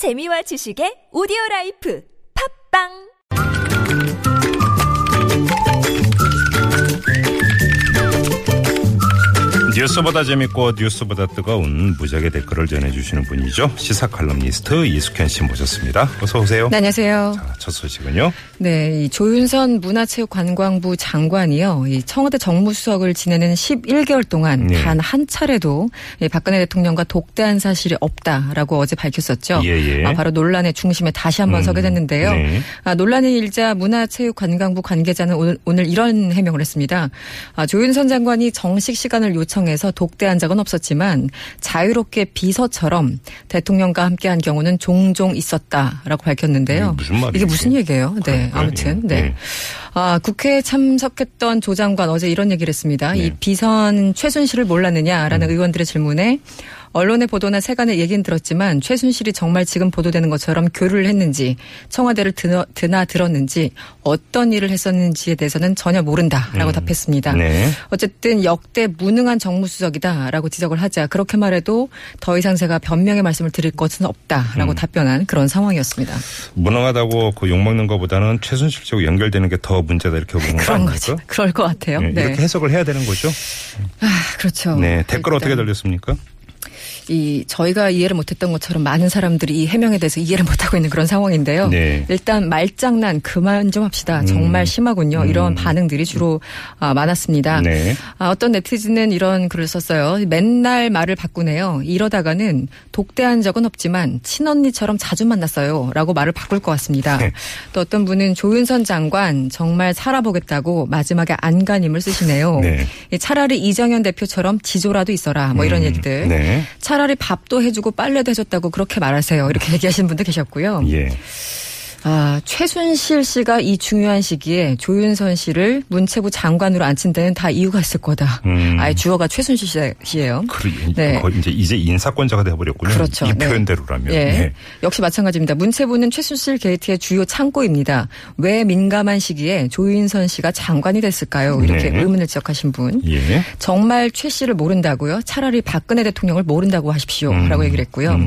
재미와 지식의 오디오 라이프. 팟빵 뉴스보다 재밌고 뉴스보다 뜨거운 무적의 댓글을 전해주시는 분이죠. 시사 칼럼니스트 이숙현 씨 모셨습니다. 어서 오세요. 네, 안녕하세요. 자, 첫 소식은요. 네, 이 조윤선 문화체육관광부 장관이요. 이 청와대 정무수석을 지내는 11개월 동안 네. 단 한 차례도 이 박근혜 대통령과 독대한 사실이 없다라고 어제 밝혔었죠. 예, 예. 아, 바로 논란의 중심에 다시 한번 음, 서게 됐는데요. 네. 아, 논란의 일자 문화체육관광부 관계자는 오늘, 오늘 이런 해명을 했습니다. 아, 조윤선 장관이 정식 시간을 요청해 서 독대한 적은 없었지만 자유롭게 비서처럼 대통령과 함께한 경우는 종종 있었다라고 밝혔는데요. 이게 무슨 말이에요, 이게 무슨 얘기예요? 네, 그러니까요. 아무튼 예. 네. 네. 아, 국회에 참석했던 조 장관 어제 이런 얘기를 했습니다. 네. 이 비선 최순실을 몰랐느냐라는 음. 의원들의 질문에 언론의 보도나 세간의 얘기는 들었지만 최순실이 정말 지금 보도되는 것처럼 교류를 했는지 청와대를 드나, 드나 들었는지 어떤 일을 했었는지에 대해서는 전혀 모른다라고 답했습니다. 네. 어쨌든 역대 무능한 정무수석이다라고 지적을 하자 그렇게 말해도 더 이상 제가 변명의 말씀을 드릴 것은 없다라고 답변한 그런 상황이었습니다. 무능하다고 그 욕먹는 것보다는 최순실 씨하고 연결되는 게 더 문제다 이렇게 보는 거 그런? 거죠. 그럴 것 같아요. 네, 네. 이렇게 해석을 해야 되는 거죠. 아, 그렇죠. 네. 댓글 어떻게 일단 달렸습니까? 이 저희가 이해를 못했던 것처럼 많은 사람들이 이 해명에 대해서 이해를 못하고 있는 그런 상황인데요. 네. 일단 말장난 그만 좀 합시다. 정말 심하군요. 이런 반응들이 주로 아, 많았습니다. 네. 아, 어떤 네티즌은 이런 글을 썼어요. 맨날 말을 바꾸네요. 이러다가는 독대한 적은 없지만 친언니처럼 자주 만났어요. 라고 말을 바꿀 것 같습니다. 네. 또 어떤 분은 조윤선 장관 정말 살아보겠다고 마지막에 안간힘을 쓰시네요. 네. 이 차라리 이정현 대표처럼 지조라도 있어라. 뭐 이런 얘기들. 네. 차라리 밥도 해주고 빨래도 해줬다고 그렇게 말하세요. 이렇게 얘기하시는 분도 계셨고요. 예. 아, 최순실 씨가 이 중요한 시기에 조윤선 씨를 문체부 장관으로 앉힌 데는 다 이유가 있을 거다. 음. 아예 주어가 최순실 씨예요. 그래, 네. 이제 이제 인사권자가 돼버렸군요. 그렇죠. 이 네. 표현대로라면. 예. 네. 역시 마찬가지입니다. 문체부는 최순실 게이트의 주요 창고입니다. 왜 민감한 시기에 조윤선 씨가 장관이 됐을까요? 이렇게 네. 의문을 지적하신 분. 예. 정말 최 씨를 모른다고요? 차라리 박근혜 대통령을 모른다고 하십시오. 음. 라고 얘기를 했고요.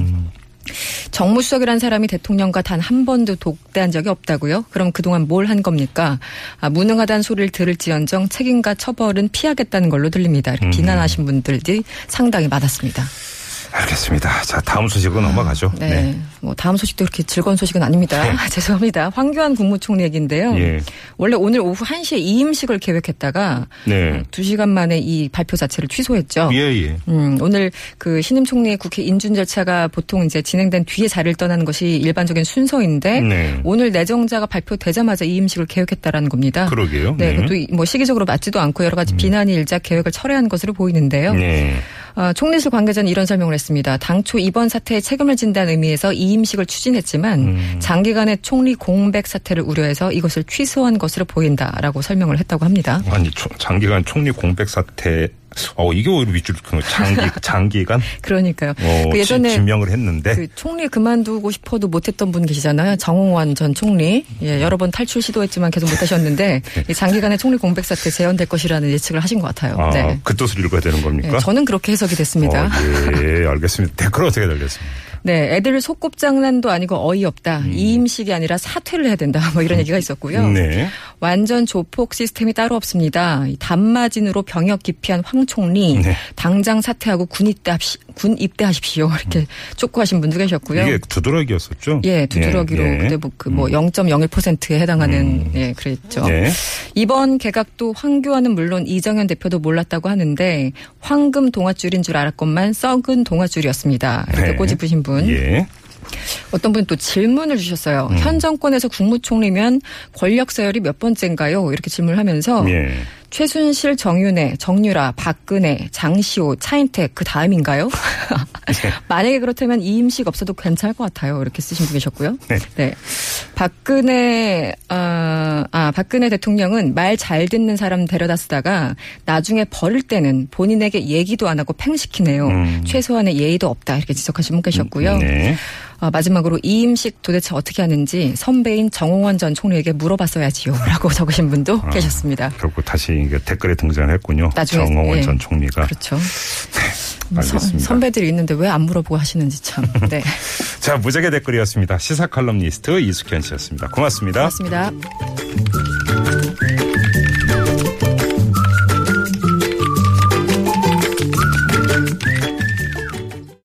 정무수석이란 사람이 대통령과 단 한 번도 독대한 적이 없다고요? 그럼 그동안 뭘 한 겁니까? 아, 무능하다는 소리를 들을지언정 책임과 처벌은 피하겠다는 걸로 들립니다. 음. 이렇게 비난하신 분들이 상당히 많았습니다. 알겠습니다. 자, 다음 소식으로 넘어가죠. 네. 뭐 다음 소식도 그렇게 즐거운 소식은 아닙니다. 죄송합니다. 황교안 국무총리 얘기인데요. 예. 원래 오늘 오후 1시에 이임식을 계획했다가 네. 2시간 만에 이 발표 자체를 취소했죠. 예, 예. 음, 오늘 그 신임 총리의 국회 인준 절차가 보통 이제 진행된 뒤에 자리를 떠나는 것이 일반적인 순서인데 네. 오늘 내정자가 발표되자마자 이임식을 계획했다라는 겁니다. 그러게요. 네, 네. 그것도 이- 뭐 시기적으로 맞지도 않고 여러 가지 비난이 일자 계획을 철회한 것으로 보이는데요. 네. 아, 총리실 관계자는 이런 설명을 했습니다. 당초 이번 사태에 책임을 진다는 의미에서 이임식을 추진했지만 음. 장기간의 총리 공백 사태를 우려해서 이것을 취소한 것으로 보인다라고 설명을 했다고 합니다. 아니 초- 장기간 총리 공백 사태 어 이게 오히려 밑줄 큰 거. 장기 장기간 그러니까요. 어, 그 예전에 지- 지명을 했는데 그 총리 그만두고 싶어도 못했던 분 계시잖아요. 정홍원 전 총리. 예, 여러 번 탈출 시도했지만 계속 못하셨는데 이 장기간의 총리 공백 사태 재현될 것이라는 예측을 하신 것 같아요. 아, 네. 그 뜻을 읽어야 되는 겁니까? 네, 저는 그렇게 해석이 됐습니다. 어, 예, 알겠습니다. 댓글 어떻게 달렸습니까? 네, 애들 속곱장난도 아니고 어이없다. 이임식이 아니라 사퇴를 해야 된다. 뭐 이런 얘기가 있었고요. 음. 네. 완전 조폭 시스템이 따로 없습니다. 이 단마진으로 병역 기피한 황 총리 네. 당장 사퇴하고 군 입대합시, 군 입대하십시오. 이렇게 촉구하신 분도 계셨고요. 이게 두드러기였었죠? 예, 두드러기로 네, 네. 그때 뭐그뭐 0.01%에 해당하는 예, 그랬죠. 네. 이번 개각도 황교안은 물론 이정현 대표도 몰랐다고 하는데 황금 동아줄인 줄 알았건만 썩은 동아줄이었습니다. 이렇게 네. 꼬집으신 분. 예. 어떤 분이 또 질문을 주셨어요. 음. 현 정권에서 국무총리면 권력 서열이 몇 번째인가요? 이렇게 질문을 하면서 예. 최순실, 정윤회, 정유라, 박근혜, 장시호, 차인택 그 다음인가요? 네. 만약에 그렇다면 이임식 없어도 괜찮을 것 같아요. 이렇게 쓰신 분 계셨고요. 네. 박근혜 아, 아 박근혜 대통령은 말 잘 듣는 사람 데려다 쓰다가 나중에 버릴 때는 본인에게 얘기도 안 하고 팽시키네요. 음. 최소한의 예의도 없다 이렇게 지적하신 분 계셨고요. 네. 아, 마지막으로 이임식 도대체 어떻게 하는지 선배인 정홍원 전 총리에게 물어봤어야지요 라고 적으신 분도 아. 계셨습니다. 결국 다시 이게 댓글에 등장을 했군요. 나중에, 정홍원 예. 전 총리가. 그렇죠. 알겠습니다. 선, 배들이 있는데 왜 안 물어보고 하시는지 참. 네. 자, 무적의 댓글이었습니다. 시사 칼럼니스트 이숙현 씨였습니다. 고맙습니다. 고맙습니다. Thank you.